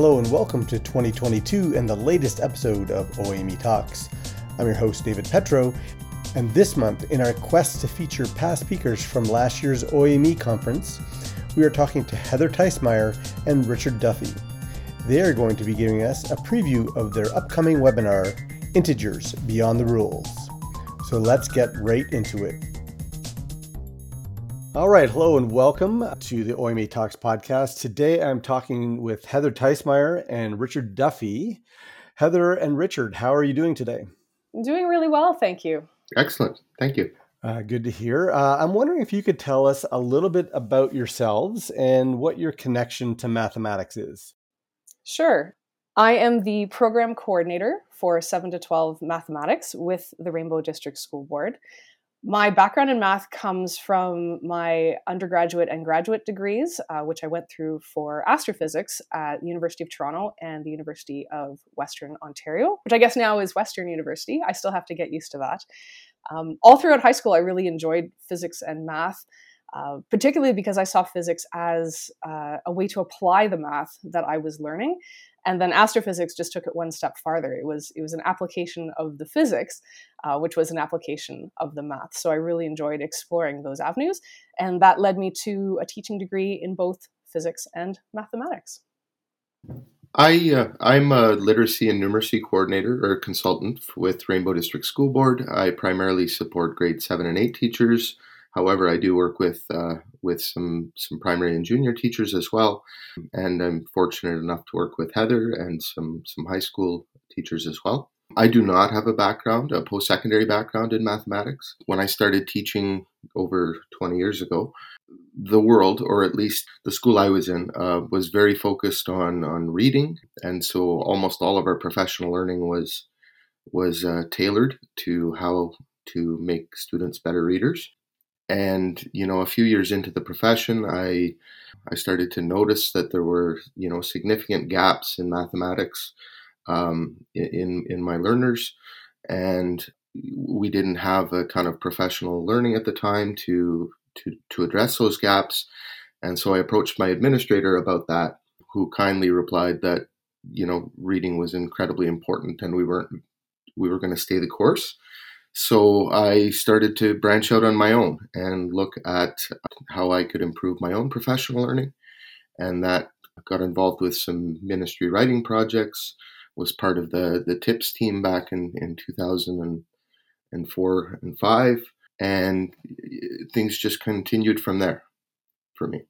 Hello and welcome to 2022 and the latest episode of OAME Talks. I'm your host, David Petro, and this month, in our quest to feature past speakers from last year's OAME conference, we are talking to Heather Theijsmeijer and Richard Duffy. They are going to be giving us a preview of their upcoming webinar, Integers Beyond the Rules. So let's get right into it. All right, hello and welcome to the OAME Talks podcast. Today I'm talking with Heather Theijsmeijer and Richard Duffy. Heather and Richard, how are you doing today? Doing really well, thank you. Excellent, thank you. Uh, good to hear. Uh, I'm wondering if you could tell us a little bit about yourselves and what your connection to mathematics is. Sure. I am the program coordinator for 7 to 12 mathematics with the Rainbow District School Board. My background in math comes from my undergraduate and graduate degrees, uh, which I went through for astrophysics at the University of Toronto and the University of Western Ontario, which I guess now is Western University. I still have to get used to that. Um, all throughout high school, I really enjoyed physics and math. Uh, particularly because I saw physics as uh, a way to apply the math that I was learning. And then astrophysics just took it one step farther. It was it was an application of the physics, uh, which was an application of the math. So I really enjoyed exploring those avenues, and that led me to a teaching degree in both physics and mathematics. I uh, I'm a literacy and numeracy coordinator or consultant with Rainbow District School Board. I primarily support grade seven and eight teachers However, I do work with uh, with some some primary and junior teachers as well, and I'm fortunate enough to work with Heather and some some high school teachers as well. I do not have a background, a post secondary background in mathematics. When I started teaching over 20 years ago, the world, or at least the school I was in, uh, was very focused on on reading, and so almost all of our professional learning was was uh, tailored to how to make students better readers. And you know, a few years into the profession, I I started to notice that there were you know significant gaps in mathematics um, in in my learners, and we didn't have a ton of professional learning at the time to to to address those gaps. And so I approached my administrator about that, who kindly replied that you know reading was incredibly important and we weren't we were going to stay the course so I started to branch out on my own and look at how I could improve my own professional learning. And that got involved with some ministry writing projects, was part of the, the TIPS team back in, in 2004 and 5. And things just continued from there for me.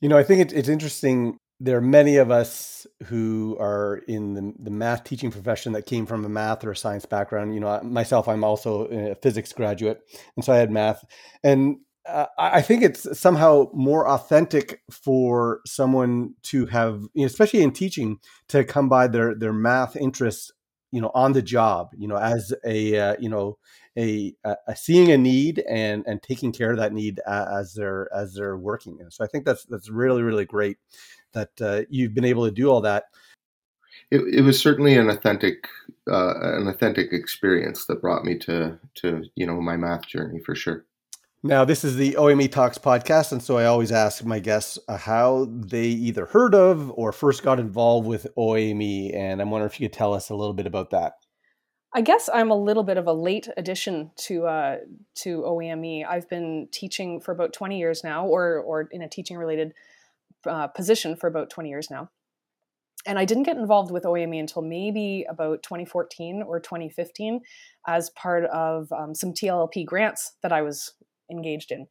You know, I think it, it's interesting there are many of us who are in the, the, math teaching profession that came from a math or a science background. You know, myself, I'm also a physics graduate, and so I had math. And uh, I think it's somehow more authentic for someone to have, you know, especially in teaching, to come by their their math interests, you know, on the job. You know, as a uh, you know a, a, seeing a need and and taking care of that need as they're as they're working. So I think that's that's really really great that uh, you've been able to do all that. It, it was certainly an authentic uh, an authentic experience that brought me to to you know my math journey for sure. Now, this is the OAME Talks podcast, and so I always ask my guests uh, how they either heard of or first got involved with OAME, and I'm wondering if you could tell us a little bit about that. I guess I'm a little bit of a late addition to uh, to OAME. I've been teaching for about 20 years now, or or in a teaching related uh, position for about 20 years now. And I didn't get involved with OAME until maybe about 2014 or 2015 as part of um, some TLLP grants that I was engaged in.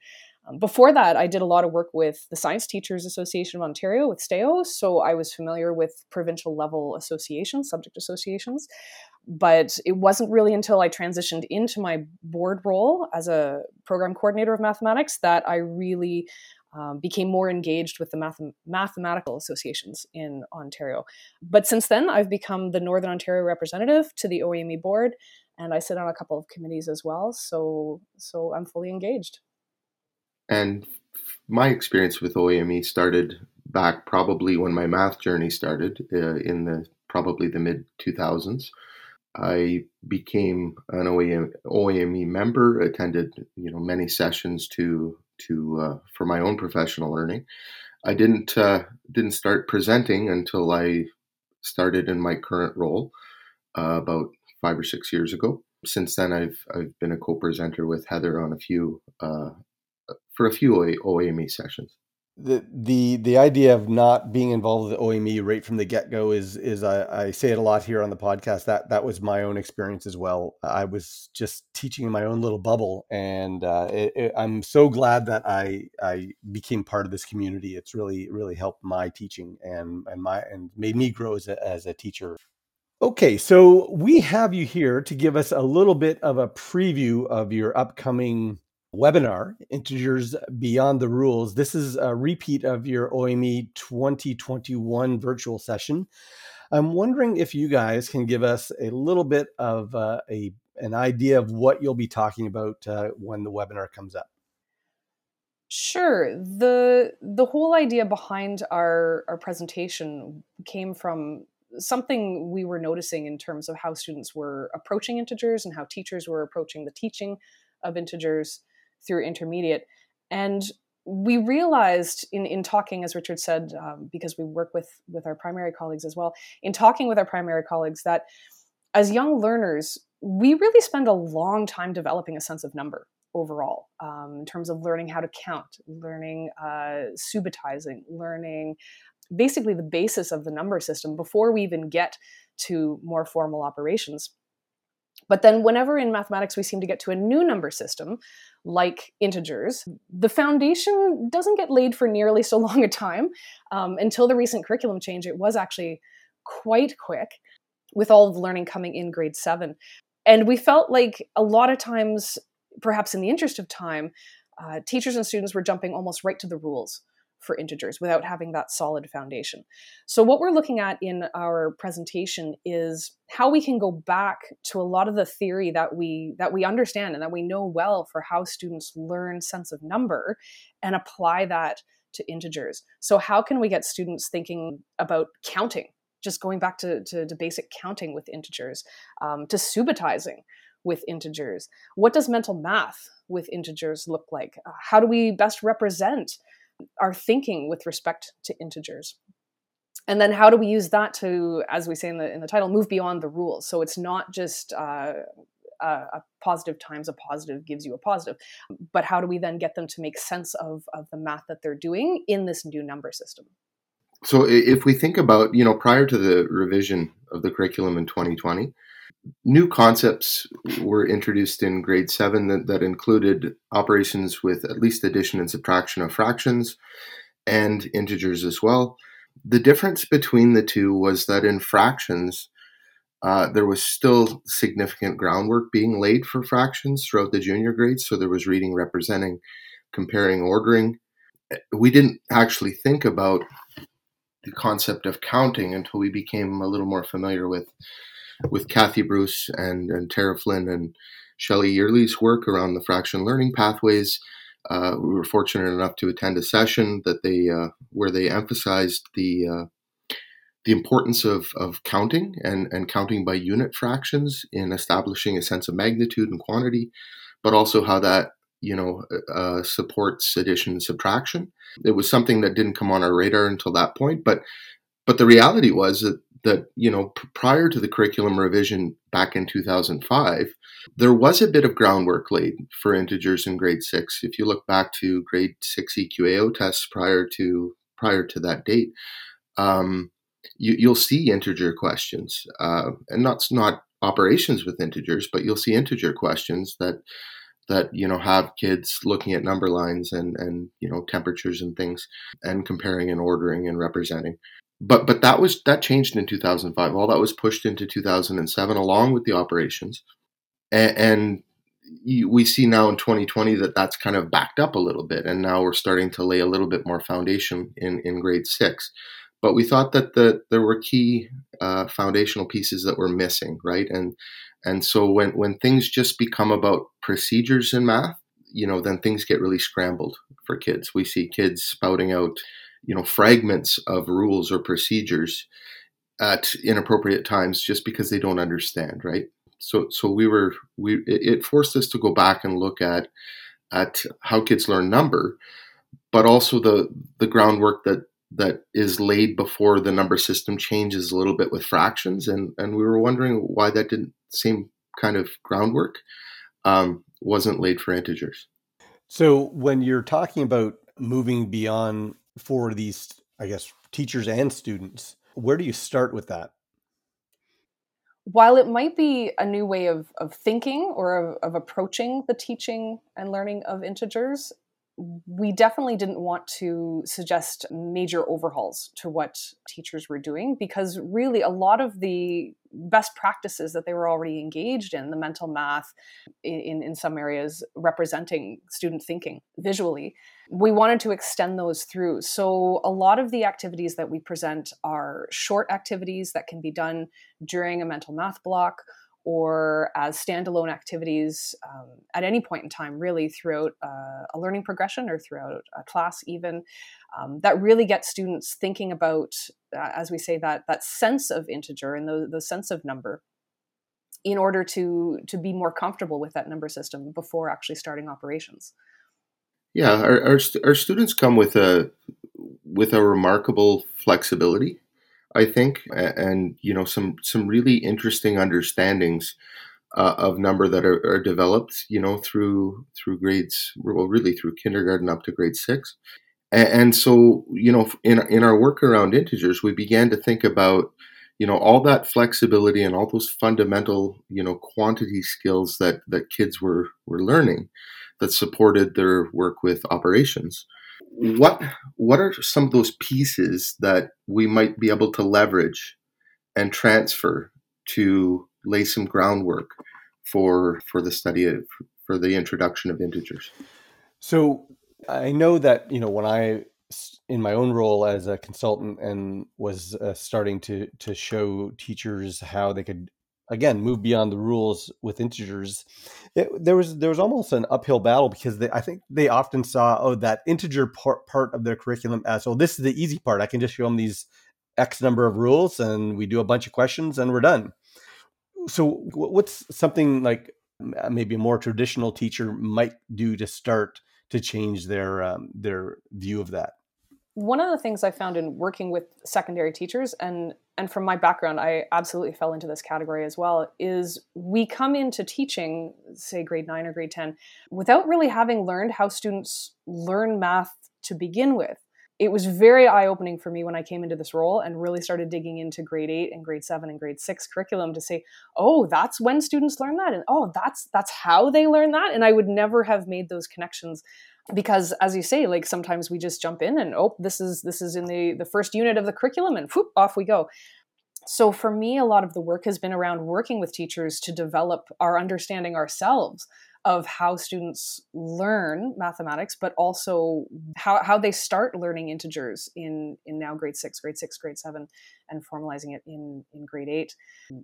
Um, before that, I did a lot of work with the Science Teachers Association of Ontario, with STAO, so I was familiar with provincial level associations, subject associations. But it wasn't really until I transitioned into my board role as a program coordinator of mathematics that I really um, became more engaged with the math- mathematical associations in Ontario. But since then, I've become the Northern Ontario representative to the OAME board, and I sit on a couple of committees as well. So, so I'm fully engaged. And my experience with OAME started back probably when my math journey started uh, in the probably the mid 2000s. I became an OAM, OAME member, attended you know many sessions to to uh, for my own professional learning. I didn't uh, didn't start presenting until I started in my current role uh, about five or six years ago. Since then, I've I've been a co-presenter with Heather on a few for a few OAME sessions the the the idea of not being involved with the OAME right from the get go is is I, I, say it a lot here on the podcast that that was my own experience as well. I was just teaching in my own little bubble, and uh, it, it, I'm so glad that I I became part of this community. It's really really helped my teaching and and my and made me grow as a, as a teacher. Okay, so we have you here to give us a little bit of a preview of your upcoming webinar, Integers Beyond the Rules. This is a repeat of your OAME 2021 virtual session. I'm wondering if you guys can give us a little bit of uh, a an idea of what you'll be talking about uh, when the webinar comes up. Sure. the The whole idea behind our our presentation came from something we were noticing in terms of how students were approaching integers and how teachers were approaching the teaching of integers through intermediate. And we realized in, in talking, as Richard said, um, because we work with, with our primary colleagues as well, in talking with our primary colleagues, that as young learners, we really spend a long time developing a sense of number overall um, in terms of learning how to count, learning uh, subitizing, learning basically the basis of the number system before we even get to more formal operations. But then, whenever in mathematics we seem to get to a new number system, like integers, the foundation doesn't get laid for nearly so long a time. Um, until the recent curriculum change, it was actually quite quick with all of the learning coming in grade seven. And we felt like a lot of times, perhaps in the interest of time, uh, teachers and students were jumping almost right to the rules for integers without having that solid foundation. So, what we're looking at in our presentation is how we can go back to a lot of the theory that we that we understand and that we know well for how students learn sense of number and apply that to integers. So, how can we get students thinking about counting? Just going back to, to, to basic counting with integers, um, to subitizing with integers. What does mental math with integers look like? Uh, how do we best represent our thinking with respect to integers. And then how do we use that to as we say in the in the title move beyond the rules? So it's not just uh, a, positive times a positive gives you a positive but how do we then get them to make sense of of the math that they're doing in this new number system? So if we think about you know prior to the revision of the curriculum in 2020 new concepts were introduced in grade seven that, that included operations with at least addition and subtraction of fractions and integers as well. The difference between the two was that in fractions, uh, there was still significant groundwork being laid for fractions throughout the junior grades. So there was reading, representing, comparing, ordering. We didn't actually think about the concept of counting until we became a little more familiar with with Kathy Bruce and, and Tara Flynn and Shelley Yearley's work around the fraction learning pathways. Uh, we were fortunate enough to attend a session that they uh, where they emphasized the uh, the importance of, of counting and, and counting by unit fractions in establishing a sense of magnitude and quantity, but also how that you know uh, supports addition and subtraction. It was something that didn't come on our radar until that point, but but the reality was that that you know prior to the curriculum revision back in 2005 there was a bit of groundwork laid for integers in grade 6 if you look back to grade 6 eqao tests prior to prior to that date um, you, will see integer questions uh, and not not operations with integers but you'll see integer questions that that you know have kids looking at number lines and and you know temperatures and things and comparing and ordering and representing but but that was that changed in 2005. All that was pushed into 2007, along with the operations, and, and you, we see now in 2020 that that's kind of backed up a little bit, and now we're starting to lay a little bit more foundation in in grade six. But we thought that the, there were key uh, foundational pieces that were missing, right? And and so when when things just become about procedures in math, you know, then things get really scrambled for kids. We see kids spouting out you know fragments of rules or procedures at inappropriate times just because they don't understand right so so we were we it forced us to go back and look at at how kids learn number but also the the groundwork that that is laid before the number system changes a little bit with fractions, and and we were wondering why that didn't same kind of groundwork um, wasn't laid for integers. So when you're talking about moving beyond for these, I guess, teachers and students, where do you start with that? while it might be a new way of, of thinking or of, of approaching the teaching and learning of integers, we definitely didn't want to suggest major overhauls to what teachers were doing because really a lot of the best practices that they were already engaged in the mental math in, in some areas representing student thinking visually we wanted to extend those through so a lot of the activities that we present are short activities that can be done during a mental math block or as standalone activities um, at any point in time, really throughout uh, a learning progression or throughout a class, even um, that really get students thinking about, uh, as we say, that that sense of integer and the, the sense of number in order to to be more comfortable with that number system before actually starting operations. Yeah, our, our, our students come with a with a remarkable flexibility I think, and you know some some really interesting understandings uh, of number that are, are, developed, you know, through through grades, well, really through kindergarten up to grade six, and, and so you know, in in our work around integers, we began to think about you know all that flexibility and all those fundamental you know quantity skills that that kids were were learning that supported their work with operations. What what are some of those pieces that we might be able to leverage and transfer to lay some groundwork for for the study of for the introduction of integers? So i know that you know when i in my own role as a consultant and was uh, starting to to show teachers how they could again move beyond the rules with integers it, there was there was almost an uphill battle because they, i think they often saw oh that integer part, part of their curriculum as oh this is the easy part. I can just show them these x number of rules and we do a bunch of questions and we're done. So what's something like maybe a more traditional teacher might do to start to change their um, their view of that one of the things I found in working with secondary teachers, and and from my background, I absolutely fell into this category as well, is we come into teaching, say grade nine or grade ten, without really having learned how students learn math to begin with. It was very eye opening for me when I came into this role and really started digging into grade eight and grade seven and grade six curriculum to say, oh, that's when students learn that, and oh, that's that's how they learn that, and I would never have made those connections because as you say like sometimes we just jump in and oh this is this is in the the first unit of the curriculum and whoop, off we go. So for me a lot of the work has been around working with teachers to develop our understanding ourselves of how students learn mathematics, but also how, how they start learning integers in, in now grade six, grade six, grade seven, and formalizing it in, in grade eight.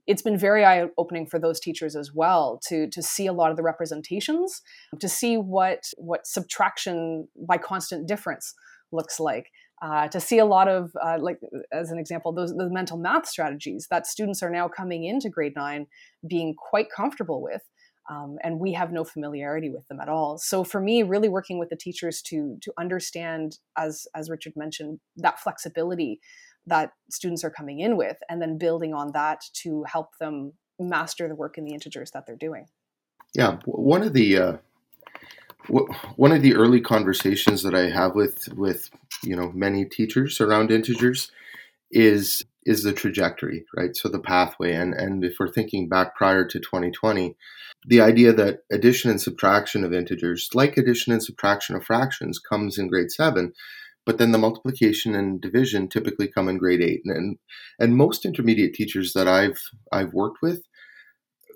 It's been very eye opening for those teachers as well to, to see a lot of the representations, to see what, what subtraction by constant difference looks like. Uh, to see a lot of, uh, like as an example, those the mental math strategies that students are now coming into grade nine being quite comfortable with, um, and we have no familiarity with them at all. So for me, really working with the teachers to to understand, as as Richard mentioned, that flexibility that students are coming in with, and then building on that to help them master the work in the integers that they're doing. Yeah, one of the uh, one of the early conversations that I have with with you know many teachers around integers is is the trajectory, right? So the pathway. And, and if we're thinking back prior to 2020, the idea that addition and subtraction of integers, like addition and subtraction of fractions, comes in grade seven, but then the multiplication and division typically come in grade eight. And, and most intermediate teachers that I've, I've worked with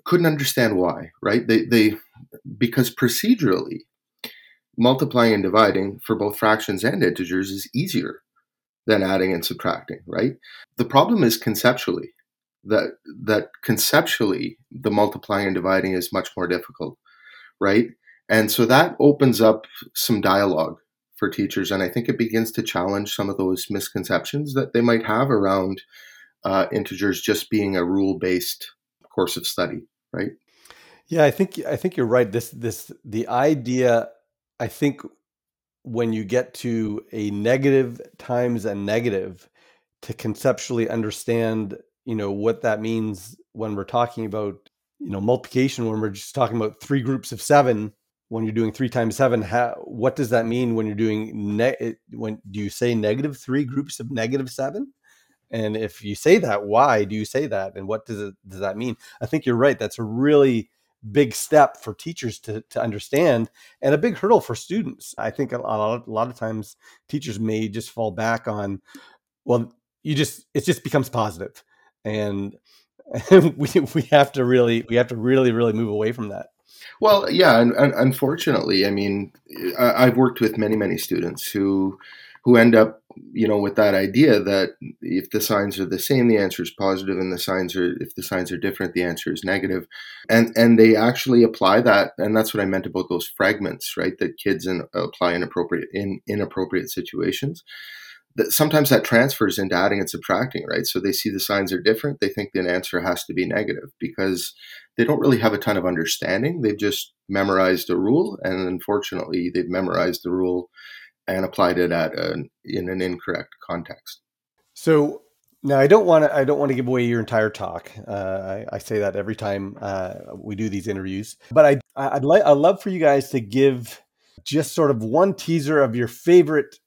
couldn't understand why, right? They, they, because procedurally, multiplying and dividing for both fractions and integers is easier than adding and subtracting, right? The problem is conceptually that that conceptually the multiplying and dividing is much more difficult, right? And so that opens up some dialogue for teachers, and I think it begins to challenge some of those misconceptions that they might have around uh, integers just being a rule-based course of study, right? Yeah, I think I think you're right. This this the idea I think when you get to a negative times a negative to conceptually understand you know what that means when we're talking about you know multiplication when we're just talking about three groups of seven when you're doing three times seven how, what does that mean when you're doing ne- when do you say negative three groups of negative seven? And if you say that why do you say that? And what does it does that mean? I think you're right that's a really big step for teachers to, to understand and a big hurdle for students i think a lot, of, a lot of times teachers may just fall back on well you just it just becomes positive and we we have to really we have to really really move away from that. Well, yeah, and, and unfortunately, I mean, I, I've worked with many many students who who end up you know with that idea that if the signs are the same the answer is positive and the signs are if the signs are different the answer is negative and and they actually apply that and that's what i meant about those fragments right that kids in, apply inappropriate in inappropriate situations that sometimes that transfers into adding and subtracting, right? So they see the signs are different. They think the answer has to be negative because they don't really have a ton of understanding. They've just memorized a rule, and unfortunately, they've memorized the rule and applied it at an, in an incorrect context. So now I don't want to I don't want to give away your entire talk. Uh, I, I, say that every time uh, we do these interviews, but I I'd like I'd love for you guys to give just sort of one teaser of your favorite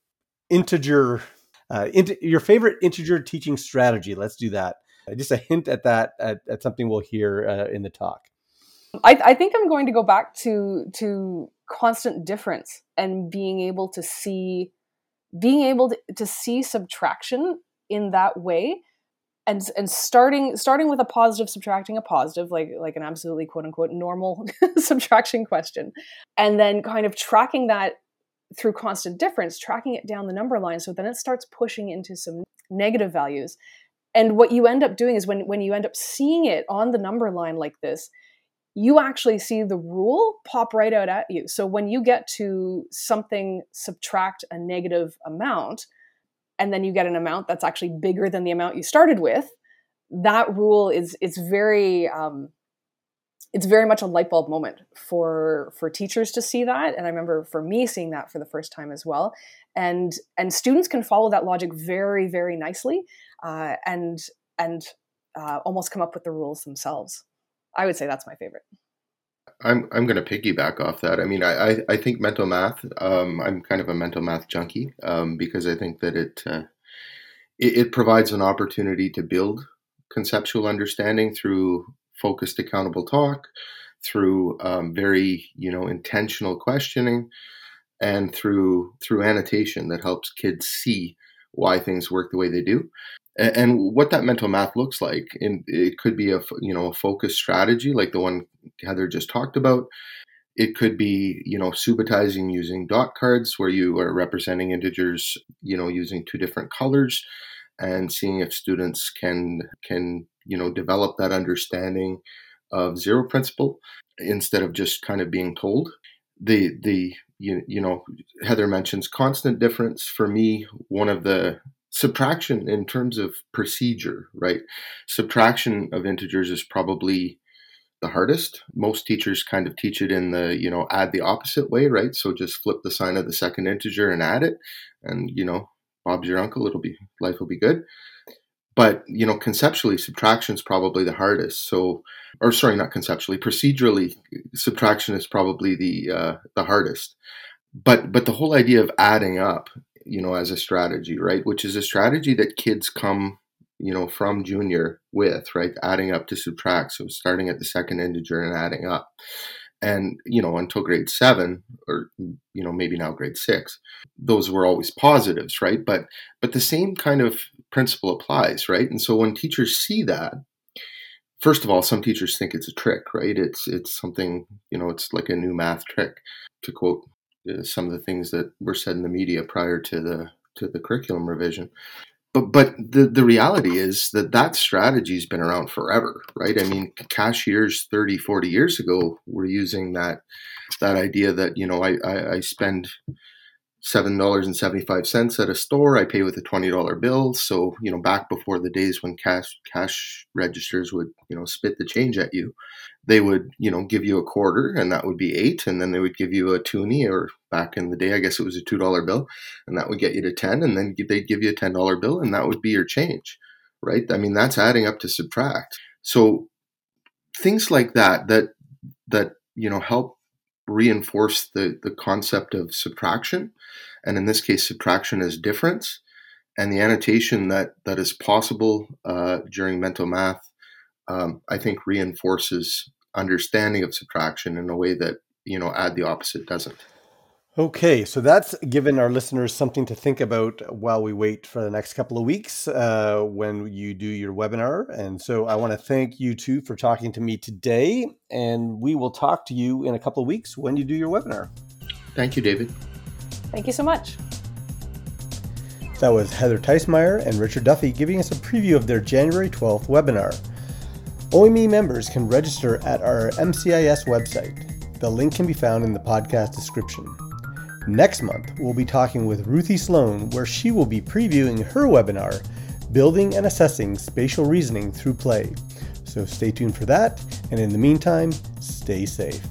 integer uh, int- your favorite integer teaching strategy. Let's do that. Just a hint at that at, at something we'll hear uh, in the talk. I, I, think I'm going to go back to to constant difference and being able to see being able to, to see subtraction in that way and and starting starting with a positive subtracting a positive like like an absolutely quote unquote normal subtraction question and then kind of tracking that through constant difference, tracking it down the number line. So then it starts pushing into some negative values. And what you end up doing is when, when you end up seeing it on the number line like this, you actually see the rule pop right out at you. So when you get to something subtract a negative amount, and then you get an amount that's actually bigger than the amount you started with, that rule is it's very um, it's very much a light bulb moment for for teachers to see that. And i remember for me seeing that for the first time as well. And and students can follow that logic very very nicely uh, and and uh, almost come up with the rules themselves i would say that's my favorite. I'm i'm going to piggyback off that. I mean i i, I think mental math um, i'm kind of a mental math junkie um, because i think that it, uh, it it provides an opportunity to build conceptual understanding through focused accountable talk through um, very you know intentional questioning and through through annotation that helps kids see why things work the way they do and, what that mental math looks like and it could be a you know a focused strategy like the one heather just talked about. It could be you know subitizing using dot cards where you are representing integers you know using two different colors and seeing if students can can you know develop that understanding of zero principle instead of just kind of being told. The the you, you know heather mentions constant difference. For me one of the subtraction in terms of procedure right? Subtraction of integers is probably the hardest. Most teachers kind of teach it in the you know add the opposite way right? So just flip the sign of the second integer and add it and you know bob's your uncle it'll be life will be good. But you know conceptually subtraction is probably the hardest. So or sorry not conceptually procedurally subtraction is probably the uh, the hardest. But but the whole idea of adding up you know as a strategy right? Which is a strategy that kids come you know from junior with right? Adding up to subtract so starting at the second integer and adding up. And you know until grade seven or you know maybe now grade six those were always positives right? But but the same kind of principle applies right? And so when teachers see that first of all some teachers think it's a trick right? It's it's something you know it's like a new math trick to quote Uh, some of the things that were said in the media prior to the to the curriculum revision. But but the the reality is that that strategy's been around forever right? I mean cashiers 30 40 years ago were using that that idea that you know i i, I spend $7.75 at a store. I pay with a $20 bill. So, you know, back before the days when cash cash registers would, you know, spit the change at you, they would, you know, give you a quarter and that would be eight. And then they would give you a toonie or back in the day, I guess it was a $2 bill and that would get you to 10. And then they'd give you a $10 bill and that would be your change, right? I mean, that's adding up to subtract. So things like that, that, that, you know, help reinforce the, the concept of subtraction. And in this case, subtraction is difference. And the annotation that, that is possible uh, during mental math, um, I think reinforces understanding of subtraction in a way that, you know, add the opposite doesn't. Okay, so that's given our listeners something to think about while we wait for the next couple of weeks uh, when you do your webinar. And so I want to thank you two for talking to me today. And we will talk to you in a couple of weeks when you do your webinar. Thank you, David. Thank you so much. That was Heather Theijsmeijer and Richard Duffy giving us a preview of their January 12th webinar. OAME members can register at our MCIS website. The link can be found in the podcast description. Next month, we'll be talking with Ruthie Sloan, where she will be previewing her webinar, Building and Assessing Spatial Reasoning Through Play. So stay tuned for that, and in the meantime, stay safe.